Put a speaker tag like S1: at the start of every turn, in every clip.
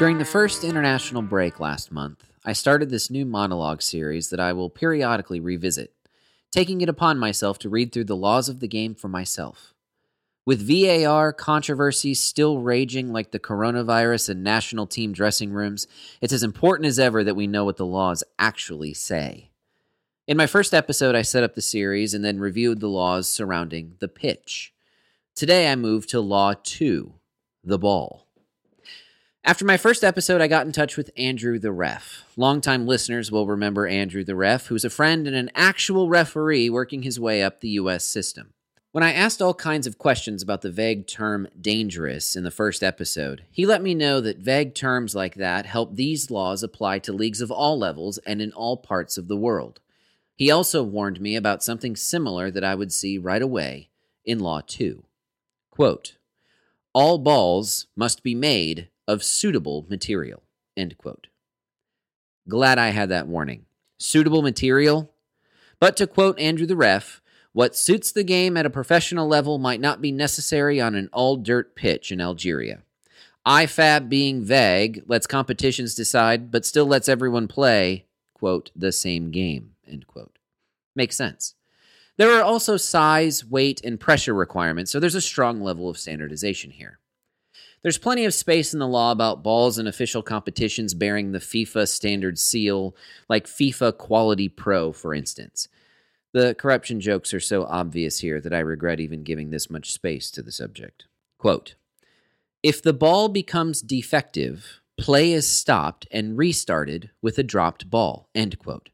S1: During the first international break last month, I started this new monologue series that I will periodically revisit, taking it upon myself to read through the laws of the game for myself. With VAR controversy still raging like the coronavirus in national team dressing rooms, it's as important as ever that we know what the laws actually say. In my first episode, I set up the series and then reviewed the laws surrounding the pitch. Today, I move to Law 2 the ball. After my first episode, I got in touch with Andrew the ref. Longtime listeners will remember Andrew the ref, who's a friend and an actual referee working his way up the U.S. system. When I asked all kinds of questions about the vague term dangerous in the first episode, he let me know that vague terms like that help these laws apply to leagues of all levels and in all parts of the world. He also warned me about something similar that I would see right away in Law 2. Quote, all balls must be made of suitable material. End quote. Glad I had that warning. Suitable material? But to quote Andrew the ref, what suits the game at a professional level might not be necessary on an all dirt pitch in Algeria. IFAB being vague lets competitions decide, but still lets everyone play, quote, the same game, end quote. Makes sense. There are also size, weight, and pressure requirements, so there's a strong level of standardization here. There's plenty of space in the law about balls and official competitions bearing the FIFA standard seal, like FIFA Quality Pro, for instance. The corruption jokes are so obvious here that I regret even giving this much space to the subject. Quote If the ball becomes defective, play is stopped and restarted with a dropped ball. End quote.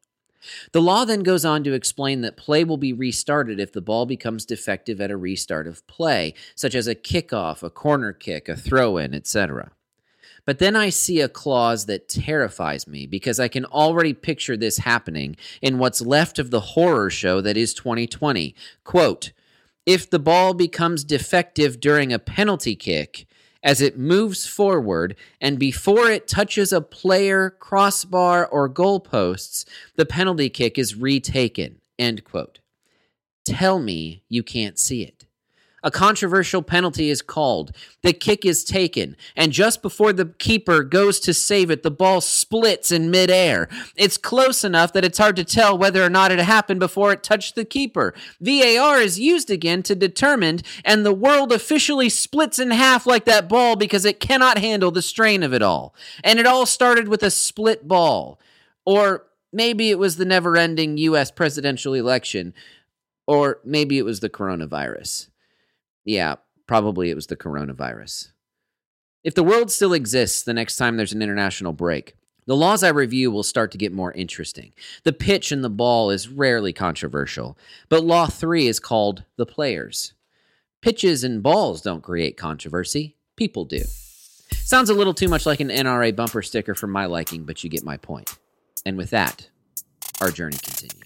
S1: The law then goes on to explain that play will be restarted if the ball becomes defective at a restart of play, such as a kickoff, a corner kick, a throw in, etc. But then I see a clause that terrifies me because I can already picture this happening in what's left of the horror show that is 2020. Quote, if the ball becomes defective during a penalty kick, as it moves forward and before it touches a player, crossbar, or goalposts, the penalty kick is retaken. End quote. Tell me you can't see it. A controversial penalty is called. The kick is taken, and just before the keeper goes to save it, the ball splits in midair. It's close enough that it's hard to tell whether or not it happened before it touched the keeper. VAR is used again to determine, and the world officially splits in half like that ball because it cannot handle the strain of it all. And it all started with a split ball. Or maybe it was the never ending U.S. presidential election. Or maybe it was the coronavirus. Yeah, probably it was the coronavirus. If the world still exists the next time there's an international break, the laws I review will start to get more interesting. The pitch and the ball is rarely controversial, but Law 3 is called the players. Pitches and balls don't create controversy, people do. Sounds a little too much like an NRA bumper sticker for my liking, but you get my point. And with that, our journey continues.